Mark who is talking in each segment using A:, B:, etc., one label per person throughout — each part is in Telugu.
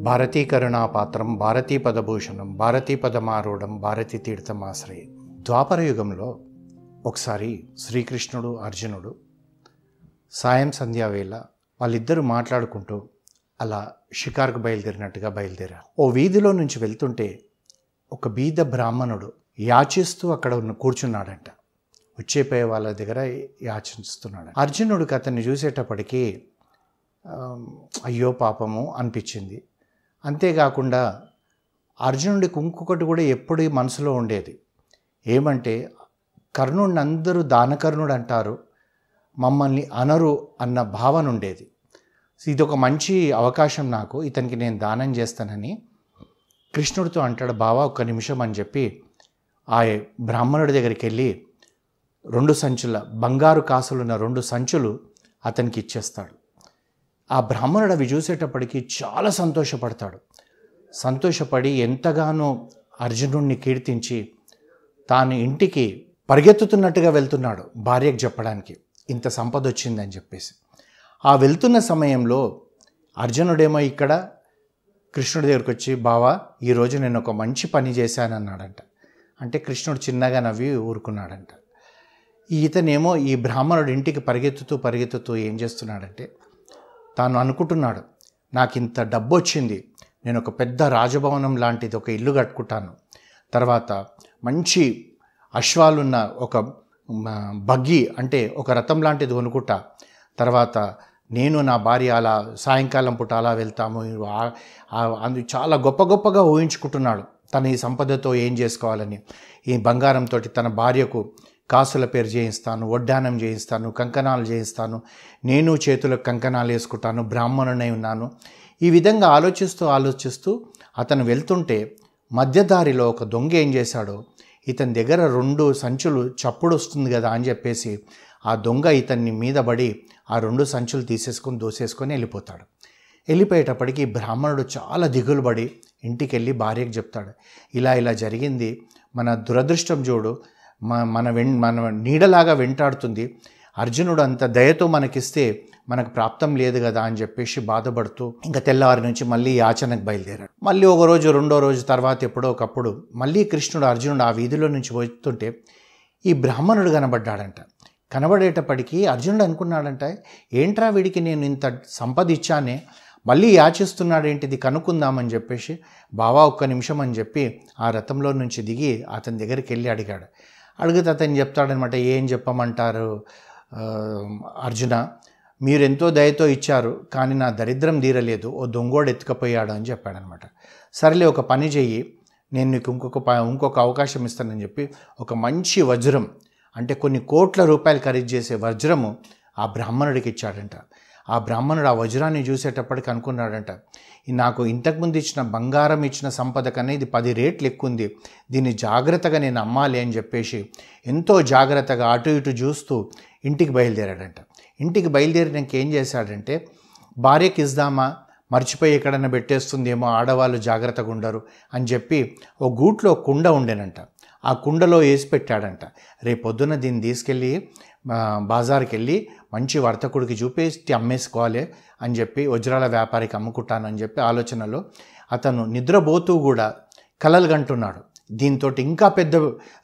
A: భారతీ కరుణాపాత్రం భారతీ పదభూషణం భారతీ పదమారూఢం భారతీ తీర్థమాశ్రయం. ద్వాపర యుగంలో ఒకసారి శ్రీకృష్ణుడు అర్జునుడు సాయం సంధ్యావేళ వాళ్ళిద్దరూ మాట్లాడుకుంటూ అలా షికార్కు బయలుదేరినట్టుగా బయలుదేరారు. ఓ వీధిలో నుంచి వెళ్తుంటే ఒక బీద బ్రాహ్మణుడు యాచిస్తూ అక్కడ ఉన్న కూర్చున్నాడంట. వచ్చేపోయే వాళ్ళ దగ్గర యాచిస్తున్నాడు. అర్జునుడికి అతన్ని చూసేటప్పటికీ అయ్యో పాపము అనిపించింది. అంతేకాకుండా అర్జునుడికి ఇంకొకటి కూడా ఎప్పుడు మనసులో ఉండేది. ఏమంటే కర్ణుడిని అందరూ దానకర్ణుడు అంటారు మమ్మల్ని అనరు అన్న భావన ఉండేది. ఇది ఒక మంచి అవకాశం నాకు ఇతనికి నేను దానం చేస్తానని. కృష్ణుడితో అంటాడు బావా ఒక్క నిమిషం అని చెప్పి ఆ బ్రాహ్మణుడి దగ్గరికి వెళ్ళి రెండు సంచుల బంగారు కాసులున్న రెండు సంచులు అతనికి ఇచ్చేస్తాడు. ఆ బ్రాహ్మణుడు అవి చూసేటప్పటికి చాలా సంతోషపడతాడు. సంతోషపడి ఎంతగానో అర్జునుడిని కీర్తించి తాను ఇంటికి పరిగెత్తుతున్నట్టుగా వెళ్తున్నాడు భార్యకు చెప్పడానికి. ఇంత సంపద వచ్చిందని చెప్పేసి. ఆ వెళ్తున్న సమయంలో అర్జునుడేమో ఇక్కడ కృష్ణుడి దగ్గరికి వచ్చి బావా ఈరోజు నేను ఒక మంచి పని చేశానన్నాడంట. అంటే కృష్ణుడు చిన్నగా నవ్వి ఊరుకున్నాడంట. ఈతనేమో ఈ బ్రాహ్మణుడు ఇంటికి పరిగెత్తుతూ పరిగెత్తుతూ ఏం చేస్తున్నాడంటే తాను అనుకుంటున్నాడు నాకు ఇంత డబ్బు వచ్చింది నేను ఒక పెద్ద రాజభవనం లాంటిది ఒక ఇల్లు కట్టుకుంటాను. తర్వాత మంచి అశ్వాలున్న ఒక బగ్గి అంటే ఒక రథం లాంటిది కొనుక్కుంటా. తర్వాత నేను నా భార్య అలా సాయంకాలం పూట అలా వెళ్తాము అందు చాలా గొప్ప గొప్పగా ఊహించుకుంటున్నాడు. తన ఈ సంపదతో ఏం చేసుకోవాలని ఈ బంగారంతో తన భార్యకు కాసుల పేరు చేయిస్తాను వడ్డానం చేయిస్తాను కంకణాలు చేయిస్తాను నేను చేతులకు కంకణాలు వేసుకుంటాను బ్రాహ్మణునై ఉన్నాను. ఈ విధంగా ఆలోచిస్తూ ఆలోచిస్తూ అతను వెళ్తుంటే మధ్యదారిలో ఒక దొంగ ఏం చేశాడో ఇతని దగ్గర రెండు సంచులు చప్పుడు వస్తుంది కదా అని చెప్పేసి ఆ దొంగ ఇతన్ని మీద పడి ఆ రెండు సంచులు తీసేసుకొని దోసేసుకొని వెళ్ళిపోతాడు. వెళ్ళిపోయేటప్పటికి బ్రాహ్మణుడు చాలా దిగులు పడి ఇంటికి వెళ్ళి భార్యకు చెప్తాడు ఇలా ఇలా జరిగింది మన దురదృష్టం చూడు మన వెన్ మన నీడలాగా వెంటాడుతుంది. అర్జునుడు అంత దయతో మనకిస్తే మనకు ప్రాప్తం లేదు కదా అని చెప్పేసి బాధపడుతూ ఇంకా తెల్లవారి నుంచి మళ్ళీ యాచనకు బయలుదేరాడు. మళ్ళీ ఒక రోజు రెండో రోజు తర్వాత ఎప్పుడో ఒకప్పుడు మళ్ళీ కృష్ణుడు అర్జునుడు ఆ వీధిలో నుంచి పోతుంటే ఈ బ్రాహ్మణుడు కనబడ్డాడంట. కనబడేటప్పటికీ అర్జునుడు అనుకున్నాడంట ఏంట్రా వీడికి నేను ఇంత సంపద ఇచ్చానే మళ్ళీ యాచిస్తున్నాడు ఏంటిది కనుక్కుందామని చెప్పేసి బావా ఒక్క నిమిషం అని చెప్పి ఆ రథంలో నుంచి దిగి అతని దగ్గరికి వెళ్ళి అడిగాడు. అడిగితే అతను చెప్తాడనమాట ఏం చెప్పమంటారు అర్జున? మీరు ఎంతో దయతో ఇచ్చారు కానీ నా దరిద్రం తీరలేదు ఓ దొంగోడు ఎత్తుకపోయాడు అని చెప్పాడనమాట. సరేలే ఒక పని చెయ్యి నేను నీకు ఇంకొక ప- ఇంకొక అవకాశం ఇస్తానని చెప్పి ఒక మంచి వజ్రం అంటే కొన్ని కోట్ల రూపాయలు ఖరీదు చేసే వజ్రము ఆ బ్రాహ్మణుడికి ఇచ్చాడంట. ఆ బ్రాహ్మణుడు ఆ వజ్రాన్ని చూసేటప్పటికి అనుకున్నాడంట నాకు ఇంతకుముందు ఇచ్చిన బంగారం ఇచ్చిన సంపద కన్నా ఇది పది రేట్లు ఎక్కువ ఉంది దీన్ని జాగ్రత్తగా నేను అమ్మాలి అని చెప్పేసి ఎంతో జాగ్రత్తగా అటు ఇటు చూస్తూ ఇంటికి బయలుదేరాడంట. ఇంటికి బయలుదేరినాక ఏం చేశాడంటే భార్యకి ఇద్దామా మర్చిపోయి ఎక్కడన్నా పెట్టేస్తుందేమో ఆడవాళ్ళు జాగ్రత్తగా ఉండరు అని చెప్పి ఓ గూట్లో కుండ ఉండేనంట. ఆ కుండలో వేసి పెట్టాడంట. రేపొద్దున దీన్ని తీసుకెళ్ళి బాజార్కి వెళ్ళి మంచి వర్తకుడికి చూపేసి అమ్మేసుకోవాలి అని చెప్పి వజ్రాల వ్యాపారికి అమ్ముకుంటానని చెప్పి ఆలోచనలో అతను నిద్రపోతూ కూడా కలలు కంటున్నాడు. దీంతో ఇంకా పెద్ద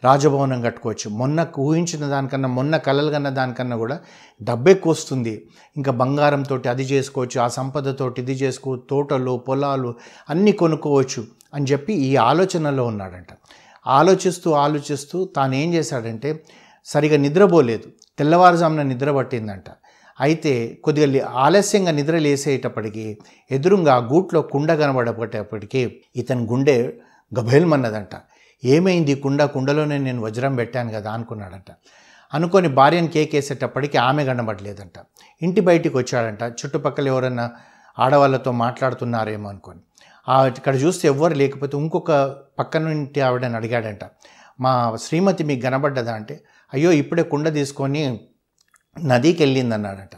A: రాజభవనం కట్టుకోవచ్చు. మొన్న ఊహించిన దానికన్నా మొన్న కలలు కన్న దానికన్నా కూడా డబ్బు ఎక్కువ వస్తుంది. ఇంకా బంగారంతో అది చేసుకోవచ్చు ఆ సంపదతోటి ఇది చేసుకో తోటలు పొలాలు అన్నీ కొనుక్కోవచ్చు అని చెప్పి ఈ ఆలోచనలో ఉన్నాడంట. ఆలోచిస్తూ ఆలోచిస్తూ తాను ఏం చేశాడంటే సరిగా నిద్రపోలేదు. తెల్లవారుజామున నిద్ర పట్టిందంట. అయితే కొద్దిగా ఆలస్యంగా నిద్ర లేసేటప్పటికీ ఎదురుగా ఆ గూట్లో కుండ కనబడేటప్పటికీ ఇతని గుండె గభేల్మన్నదంట. ఏమైంది కుండ? కుండలోనే నేను వజ్రం పెట్టాను కదా అనుకున్నాడంట. అనుకొని భార్యను కేకేసేటప్పటికి ఆమె కనబడలేదంట. ఇంటి బయటికి వచ్చాడంట చుట్టుపక్కల ఎవరన్నా ఆడవాళ్ళతో మాట్లాడుతున్నారేమో అనుకొని. ఇక్కడ చూస్తే ఎవ్వరు లేకపోతే ఇంకొక పక్కన ఇంటి ఆవిడని అడిగాడంట. మా శ్రీమతి మీకు కనబడ్డదా అంటే అయ్యో ఇప్పుడే కుండ తీసుకొని నదికి వెళ్ళింది అన్నాడట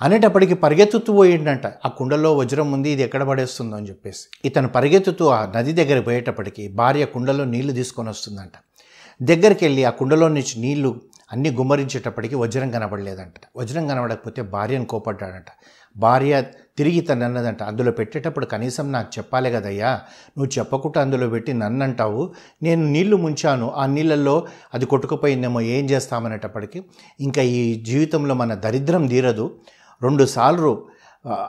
A: అనేటప్పటికి పరిగెత్తుతూ పోయిండంట. ఆ కుండలో వజ్రం ఉంది ఇది ఎక్కడ పడేస్తుందో అని చెప్పేసి. ఇతను పరిగెత్తుతూ ఆ నది దగ్గర పోయేటప్పటికి భార్య కుండలో నీళ్ళు తీసుకొని వస్తుందంట. దగ్గరికి వెళ్ళి ఆ కుండలో నుంచి నీళ్ళు అన్నీ గుమ్మరించేటప్పటికి వజ్రం కనబడలేదంట. వజ్రం కనబడకపోతే భార్యను కోపడ్డాడంట. భార్య తిరిగి తను అన్నదంట అందులో పెట్టేటప్పుడు కనీసం నాకు చెప్పాలి కదయ్యా. నువ్వు చెప్పకుండా అందులో పెట్టి నన్ను అంటావు నేను నీళ్ళు ముంచాను. ఆ నీళ్ళల్లో అది కొట్టుకుపోయిందేమో ఏం చేస్తామనేటప్పటికీ ఇంకా ఈ జీవితంలో మన దరిద్రం తీరదు. రెండు సార్లు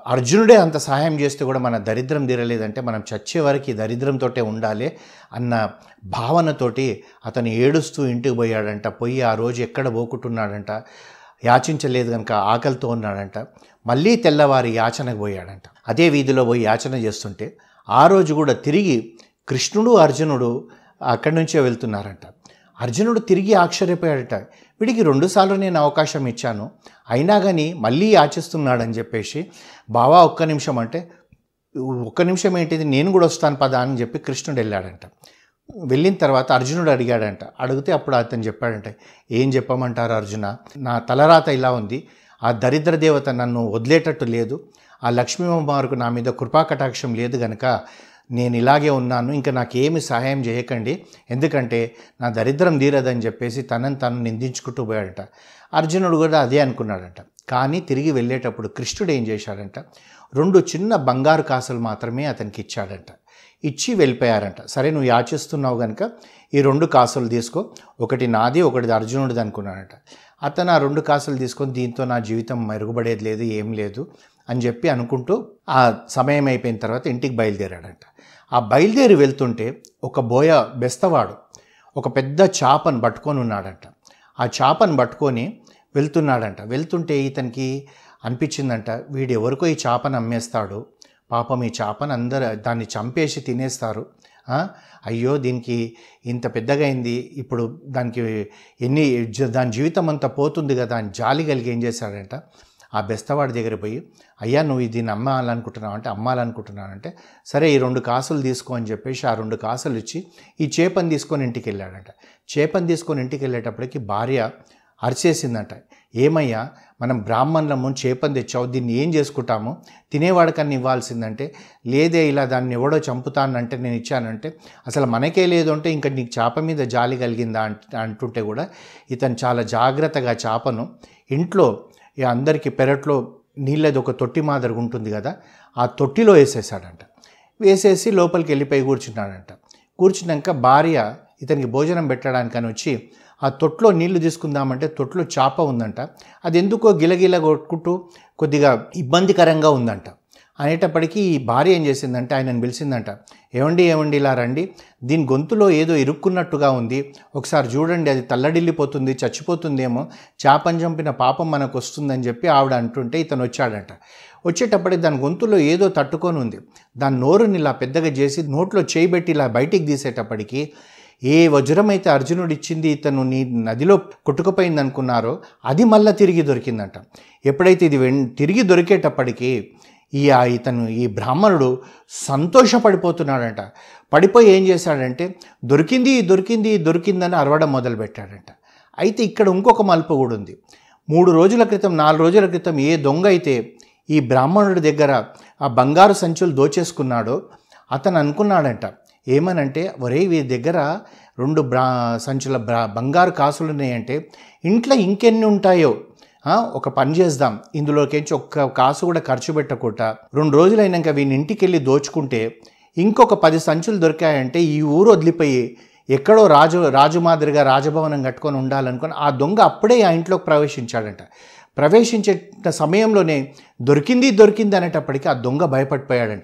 A: అర్జునుడే అంత సహాయం చేస్తే కూడా మన దరిద్రం తీరలేదంటే మనం చచ్చే వరకు దరిద్రంతోటే ఉండాలి అన్న భావనతోటి అతను ఏడుస్తూ ఇంటికి పోయాడంట. పోయి ఆ రోజు ఎక్కడ పోకుంటున్నాడంట. యాచించలేదు కనుక ఆకలితో ఉన్నాడంట. మళ్ళీ తెల్లవారి యాచనకు పోయాడంట. అదే వీధిలో పోయి యాచన చేస్తుంటే ఆ రోజు కూడా తిరిగి కృష్ణుడు అర్జునుడు అక్కడి నుంచే వెళ్తున్నారంట. అర్జునుడు తిరిగి ఆశ్చర్యపోయాడట. వీడికి రెండుసార్లు నేను అవకాశం ఇచ్చాను. అయినా కానీ మళ్ళీ యాచిస్తున్నాడని చెప్పేసి బావా ఒక్క నిమిషం అంటే ఒక్క నిమిషం ఏంటిది? నేను కూడా వస్తాను పదా అని చెప్పి కృష్ణుడు వెళ్ళాడంట. వెళ్ళిన తర్వాత అర్జునుడు అడిగాడంట. అడిగితే అప్పుడు అతను చెప్పాడంట ఏం చెప్పమంటారు అర్జున? నా తలరాత ఇలా ఉంది. ఆ దరిద్ర దేవత నన్ను వదిలేటట్టు లేదు. ఆ లక్ష్మీమారికి నా మీద కృపాకటాక్షం లేదు గనక నేను ఇలాగే ఉన్నాను ఇంకా నాకేమి సహాయం చేయకండి. ఎందుకంటే నా దరిద్రం తీరదని చెప్పేసి తనని తను నిందించుకుంటూ పోయాడట. అర్జునుడు కూడా అదే అనుకున్నాడంట. కానీ తిరిగి వెళ్ళేటప్పుడు కృష్ణుడు ఏం చేశాడంట? రెండు చిన్న బంగారు కాసులు మాత్రమే అతనికి ఇచ్చాడంట. ఇచ్చి వెళ్ళిపోయారంట. సరే నువ్వు యాచిస్తున్నావు కనుక ఈ రెండు కాసులు తీసుకో. ఒకటి నాది ఒకటి అర్జునుడిది అనుకున్నాడట. అతను ఆ రెండు కాసులు తీసుకొని దీంతో నా జీవితం మెరుగుపడేది లేదు ఏం లేదు అని చెప్పి అనుకుంటూ ఆ సమయం అయిపోయిన తర్వాత ఇంటికి బయలుదేరాడంట. ఆ బయలుదేరి వెళ్తుంటే ఒక బోయ బెస్తవాడు ఒక పెద్ద చాపను పట్టుకొని ఉన్నాడంట. ఆ చాపను పట్టుకొని వెళ్తున్నాడంట. వెళ్తుంటే ఇతనికి అనిపించిందంట వీడు ఎవరికో ఈ చేపను అమ్మేస్తాడు. పాపం ఈ చేపను అందరు దాన్ని చంపేసి తినేస్తారు. అయ్యో దీనికి ఇంత పెద్దగా అయింది. ఇప్పుడు దానికి ఎన్ని దాని జీవితం అంతా పోతుంది కదా అని జాలి కలిగి ఏం చేశాడంట? ఆ బెస్తవాడి దగ్గర పోయి అయ్యా నువ్వు దీన్ని అమ్మాలనుకుంటున్నావు అంటే అమ్మాలనుకుంటున్నానంటే సరే ఈ రెండు కాసులు తీసుకో అని చెప్పేసి ఆ రెండు కాసులు ఇచ్చి ఈ చేపని తీసుకొని ఇంటికి వెళ్ళాడంట. చేపని తీసుకొని ఇంటికి వెళ్ళేటప్పటికి భార్య అరిచేసిందంట. ఏమయ్యా? మనం బ్రాహ్మణులము చేపని తెచ్చావు దీన్ని ఏం చేసుకుంటాము? తినేవాడికన్నా ఇవ్వాల్సిందంటే లేదే ఇలా దాన్ని ఎవడో చంపుతానంటే నేను ఇచ్చానంటే అసలు మనకే లేదు అంటే ఇంకా నీకు చేప మీద జాలి కలిగిందా అంట అంటుంటే కూడా ఇతను చాలా జాగ్రత్తగా చేపను ఇంట్లో ఇక అందరికీ పెరట్లో నీళ్ళది ఒక తొట్టి మాదిరి ఉంటుంది కదా ఆ తొట్టిలో వేసేసాడంట వేసేసి లోపలికి వెళ్ళిపోయి కూర్చున్నాడంట. కూర్చున్నాక భార్య ఇతనికి భోజనం పెట్టడానికని వచ్చి ఆ తొట్లో నీళ్ళు తీసుకుందామంటే తొట్లో చాప ఉందంట. అది ఎందుకో గిలగిల కొట్టుకుంటూ కొద్దిగా ఇబ్బందికరంగా ఉందంట. అనేటప్పటికీ ఈ భార్య ఏం చేసిందంటే ఆయనను పిలిచిందంట ఏమండి ఏమండి ఇలా రండి. దీని గొంతులో ఏదో ఇరుక్కున్నట్టుగా ఉంది. ఒకసారి చూడండి అది తల్లడిల్లిపోతుంది చచ్చిపోతుందేమో. చేపని చంపిన పాపం మనకు వస్తుందని చెప్పి ఆవిడ అంటుంటే ఇతను వచ్చాడంట వచ్చేటప్పటికి దాని గొంతులో ఏదో తట్టుకొని ఉంది. దాని నోరుని ఇలా పెద్దగా చేసి నోట్లో చేయి పెట్టి ఇలా బయటికి తీసేటప్పటికి ఏ వజ్రం అయితే అర్జునుడు ఇచ్చింది ఇతను నీ నదిలో కొట్టుకుపోయింది అనుకున్నారో అది మళ్ళీ తిరిగి దొరికిందంట. ఎప్పుడైతే ఇది తిరిగి దొరికేటప్పటికి ఈ ఆ ఇతను ఈ బ్రాహ్మణుడు సంతోషపడిపోతున్నాడంట. పడిపోయి ఏం చేశాడంటే దొరికింది దొరికింది దొరికిందని అరవడం మొదలుపెట్టాడంట. అయితే ఇక్కడ ఇంకొక మలుపు కూడా ఉంది. మూడు రోజుల క్రితం నాలుగు రోజుల క్రితం ఏ దొంగ అయితే ఈ బ్రాహ్మణుడి దగ్గర ఆ బంగారు సంచులు దోచేసుకున్నాడో అతను అనుకున్నాడంట ఏమనంటే ఒరే వీరి దగ్గర రెండు బ్రా సంచుల బ్రా బంగారు కాసులు ఉన్నాయంటే ఇంట్లో ఇంకెన్ని ఉంటాయో ఒక పని చేద్దాం. ఇందులోకించి ఒక్క కాసు కూడా ఖర్చు పెట్టకుండా రెండు రోజులైనాక వీని ఇంటికి వెళ్ళి దోచుకుంటే ఇంకొక పది సంచులు దొరికాయంటే ఈ ఊరు వదిలిపోయి ఎక్కడో రాజు రాజు మాదిరిగా రాజభవనం కట్టుకొని ఉండాలనుకొని ఆ దొంగ అప్పుడే ఆ ఇంట్లోకి ప్రవేశించాడంట. ప్రవేశించే సమయంలోనే దొరికింది దొరికింది అనేటప్పటికీ ఆ దొంగ భయపడిపోయాడంట.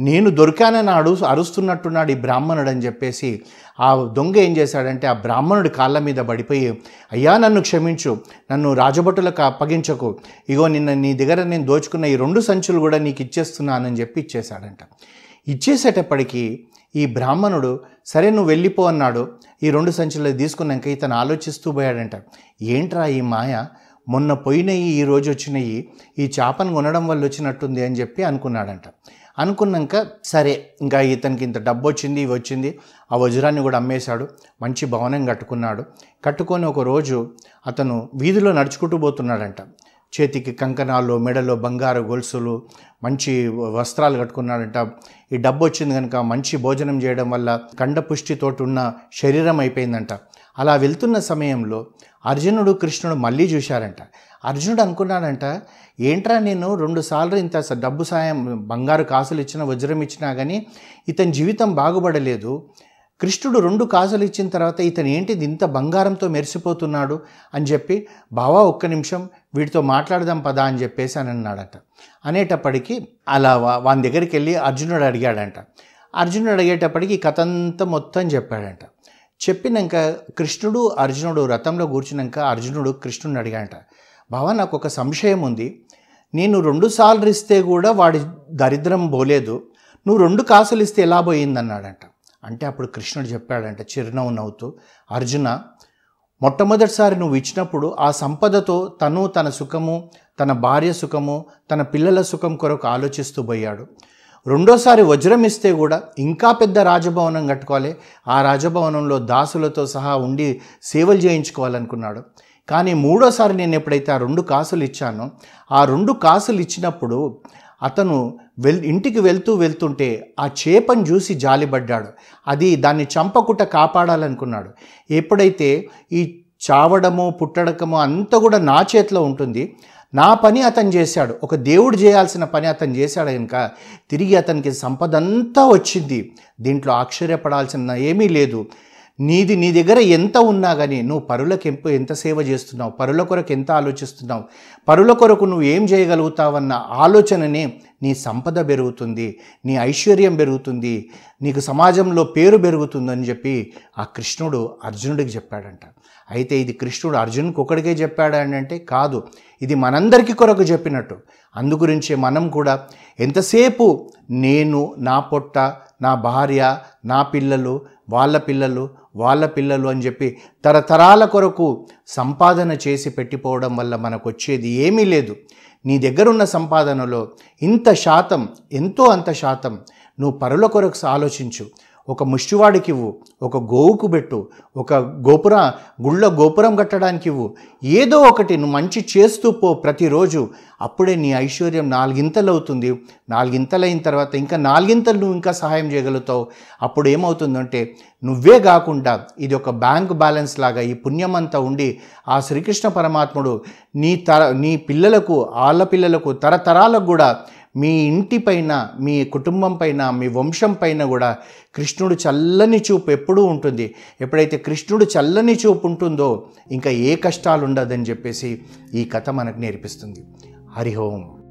A: నేను దొరికానని అడు అరుస్తున్నట్టున్నాడు ఈ బ్రాహ్మణుడు అని చెప్పేసి ఆ దొంగ ఏం చేశాడంటే ఆ బ్రాహ్మణుడి కాళ్ళ మీద పడిపోయి అయ్యా నన్ను క్షమించు నన్ను రాజభటులకు అప్పగించకు. ఇగో నిన్న నీ దగ్గర నేను దోచుకున్న ఈ రెండు సంచులు కూడా నీకు ఇచ్చేస్తున్నానని చెప్పి ఇచ్చేశాడంట. ఇచ్చేసేటప్పటికీ ఈ బ్రాహ్మణుడు సరే నువ్వు వెళ్ళిపో అన్నాడు. ఈ రెండు సంచులు తీసుకున్నాక ఇతను ఆలోచిస్తూ పోయాడంట. ఏంట్రా ఈ మాయ? మొన్న పోయినవి ఈ రోజు వచ్చినవి ఈ చేపను కొనడం వల్ల వచ్చినట్టుంది అని చెప్పి అనుకున్నాడంట. అనుకున్నాక సరే ఇంకా ఇతనికి ఇంత డబ్బు వచ్చింది ఇవి వచ్చింది ఆ వజ్రాన్ని కూడా అమ్మేశాడు మంచి భవనం కట్టుకున్నాడు. కట్టుకొని ఒక రోజు అతను వీధిలో నడుచుకుంటూ పోతున్నాడంట. చేతికి కంకణాలు మెడలో బంగారు గొలుసులు మంచి వస్త్రాలు కట్టుకున్నాడంట. ఈ డబ్బు వచ్చింది కనుక మంచి భోజనం చేయడం వల్ల కండపుష్టితోటి ఉన్న శరీరం అయిపోయిందంట. అలా వెళ్తున్న సమయంలో అర్జునుడు కృష్ణుడు మళ్ళీ చూశారంట. అర్జునుడు అనుకున్నాడంట ఏంట్రా నేను రెండుసార్లు ఇంత స- డబ్బు సాయం బంగారు కాసులు ఇచ్చిన వజ్రం ఇచ్చినా కానీ ఇతని జీవితం బాగుపడలేదు. కృష్ణుడు రెండు కాసులు ఇచ్చిన తర్వాత ఇతను ఏంటిది ఇంత బంగారంతో మెరిసిపోతున్నాడు? అని చెప్పి బావా ఒక్క నిమిషం వీటితో మాట్లాడదాం పదా అని చెప్పేసి అని అన్నాడట. అనేటప్పటికీ అలా వా- వాని దగ్గరికి వెళ్ళి అర్జునుడు అడిగాడంట. అర్జునుడు అడిగేటప్పటికి ఈ కథ అంతా మొత్తం చెప్పాడంట. చెప్పినాక కృష్ణుడు అర్జునుడు రథంలో కూర్చున్నాక అర్జునుడు కృష్ణుడిని అడిగాడంట బావా నాకు ఒక సంశయం ఉంది. నేను రెండు సార్లు ఇస్తే కూడా వాడి దరిద్రం పోలేదు. నువ్వు రెండు కాసులు ఇస్తే ఎలా పోయిందన్నాడంట. అంటే అప్పుడు కృష్ణుడు చెప్పాడంట చిరునవ్వు నవ్వుతూ అర్జున మొట్టమొదటిసారి నువ్వు ఇచ్చినప్పుడు ఆ సంపదతో తను తన సుఖము తన భార్య సుఖము తన పిల్లల సుఖం కొరకు ఆలోచిస్తూ పోయాడు. రెండోసారి వజ్రం ఇస్తే కూడా ఇంకా పెద్ద రాజభవనం కట్టుకోవాలి. ఆ రాజభవనంలో దాసులతో సహా ఉండి సేవలు చేయించుకోవాలనుకున్నాడు. కానీ మూడోసారి నేను ఎప్పుడైతే ఆ రెండు కాసులు ఇచ్చానో ఆ రెండు కాసులు ఇచ్చినప్పుడు అతను వెల్ ఇంటికి వెళ్తూ వెళ్తుంటే ఆ చేపను చూసి జాలిపడ్డాడు. అది దాన్ని చంపకుండా కాపాడాలనుకున్నాడు. ఎప్పుడైతే ఈ చావడము పుట్టడకము అంతా కూడా నా చేతిలో ఉంటుంది. నా పని అతను చేశాడు. ఒక దేవుడు చేయాల్సిన పని అతను చేశాడు కనుక తిరిగి అతనికి సంపద అంతా వచ్చింది. దీంట్లో ఆశ్చర్యపడాల్సిన ఏమీ లేదు. నీది నీ దగ్గర ఎంత ఉన్నా కానీ నువ్వు పరులకు ఎంపు ఎంత సేవ చేస్తున్నావు? పరుల కొరకు ఎంత ఆలోచిస్తున్నావు? పరుల కొరకు నువ్వు ఏం చేయగలుగుతావన్న ఆలోచననే నీ సంపద పెరుగుతుంది నీ ఐశ్వర్యం పెరుగుతుంది నీకు సమాజంలో పేరు పెరుగుతుందని చెప్పి ఆ కృష్ణుడు అర్జునుడికి చెప్పాడంట. అయితే ఇది కృష్ణుడు అర్జునుడికి ఒకడికే చెప్పాడు అంటే కాదు. ఇది మనందరికీ కొరకు చెప్పినట్టు. అందుగురించే మనం కూడా ఎంతసేపు నేను నా పొట్ట నా భార్య నా పిల్లలు వాళ్ళ పిల్లలు వాళ్ళ పిల్లలు అని చెప్పి తరతరాల కొరకు సంపాదన చేసి పెట్టిపోవడం వల్ల మనకు వచ్చేది ఏమీ లేదు. నీ దగ్గరున్న సంపాదనలో ఇంత శాతం ఎంతో అంత శాతం నువ్వు పరుల కొరకు ఆలోచించు. ఒక ముష్టివాడికి ఇవ్వు ఒక గోవుకు పెట్టు ఒక గోపుర గుళ్ళ గోపురం కట్టడానికి ఇవ్వు. ఏదో ఒకటి నువ్వు మంచి చేస్తూ పో ప్రతిరోజు. అప్పుడే నీ ఐశ్వర్యం నాలుగింతలు అవుతుంది. నాలుగింతలు అయిన తర్వాత ఇంకా నాలుగింతలు నువ్వు ఇంకా సహాయం చేయగలుగుతావు. అప్పుడు ఏమవుతుందంటే నువ్వే కాకుండా ఇది ఒక బ్యాంక్ బ్యాలెన్స్ లాగా ఈ పుణ్యమంతా ఉండి ఆ శ్రీకృష్ణ పరమాత్ముడు నీ తర నీ పిల్లలకు వాళ్ళ పిల్లలకు తరతరాలకు కూడా మీ ఇంటిపైన మీ కుటుంబం పైన మీ వంశం పైన కూడా కృష్ణుడు చల్లని చూపు ఎప్పుడూ ఉంటుంది. ఎప్పుడైతే కృష్ణుడు చల్లని చూపు ఉంటుందో ఇంకా ఏ కష్టాలు ఉండదని చెప్పేసి ఈ కథ మనకు నేర్పిస్తుంది. హరిహోం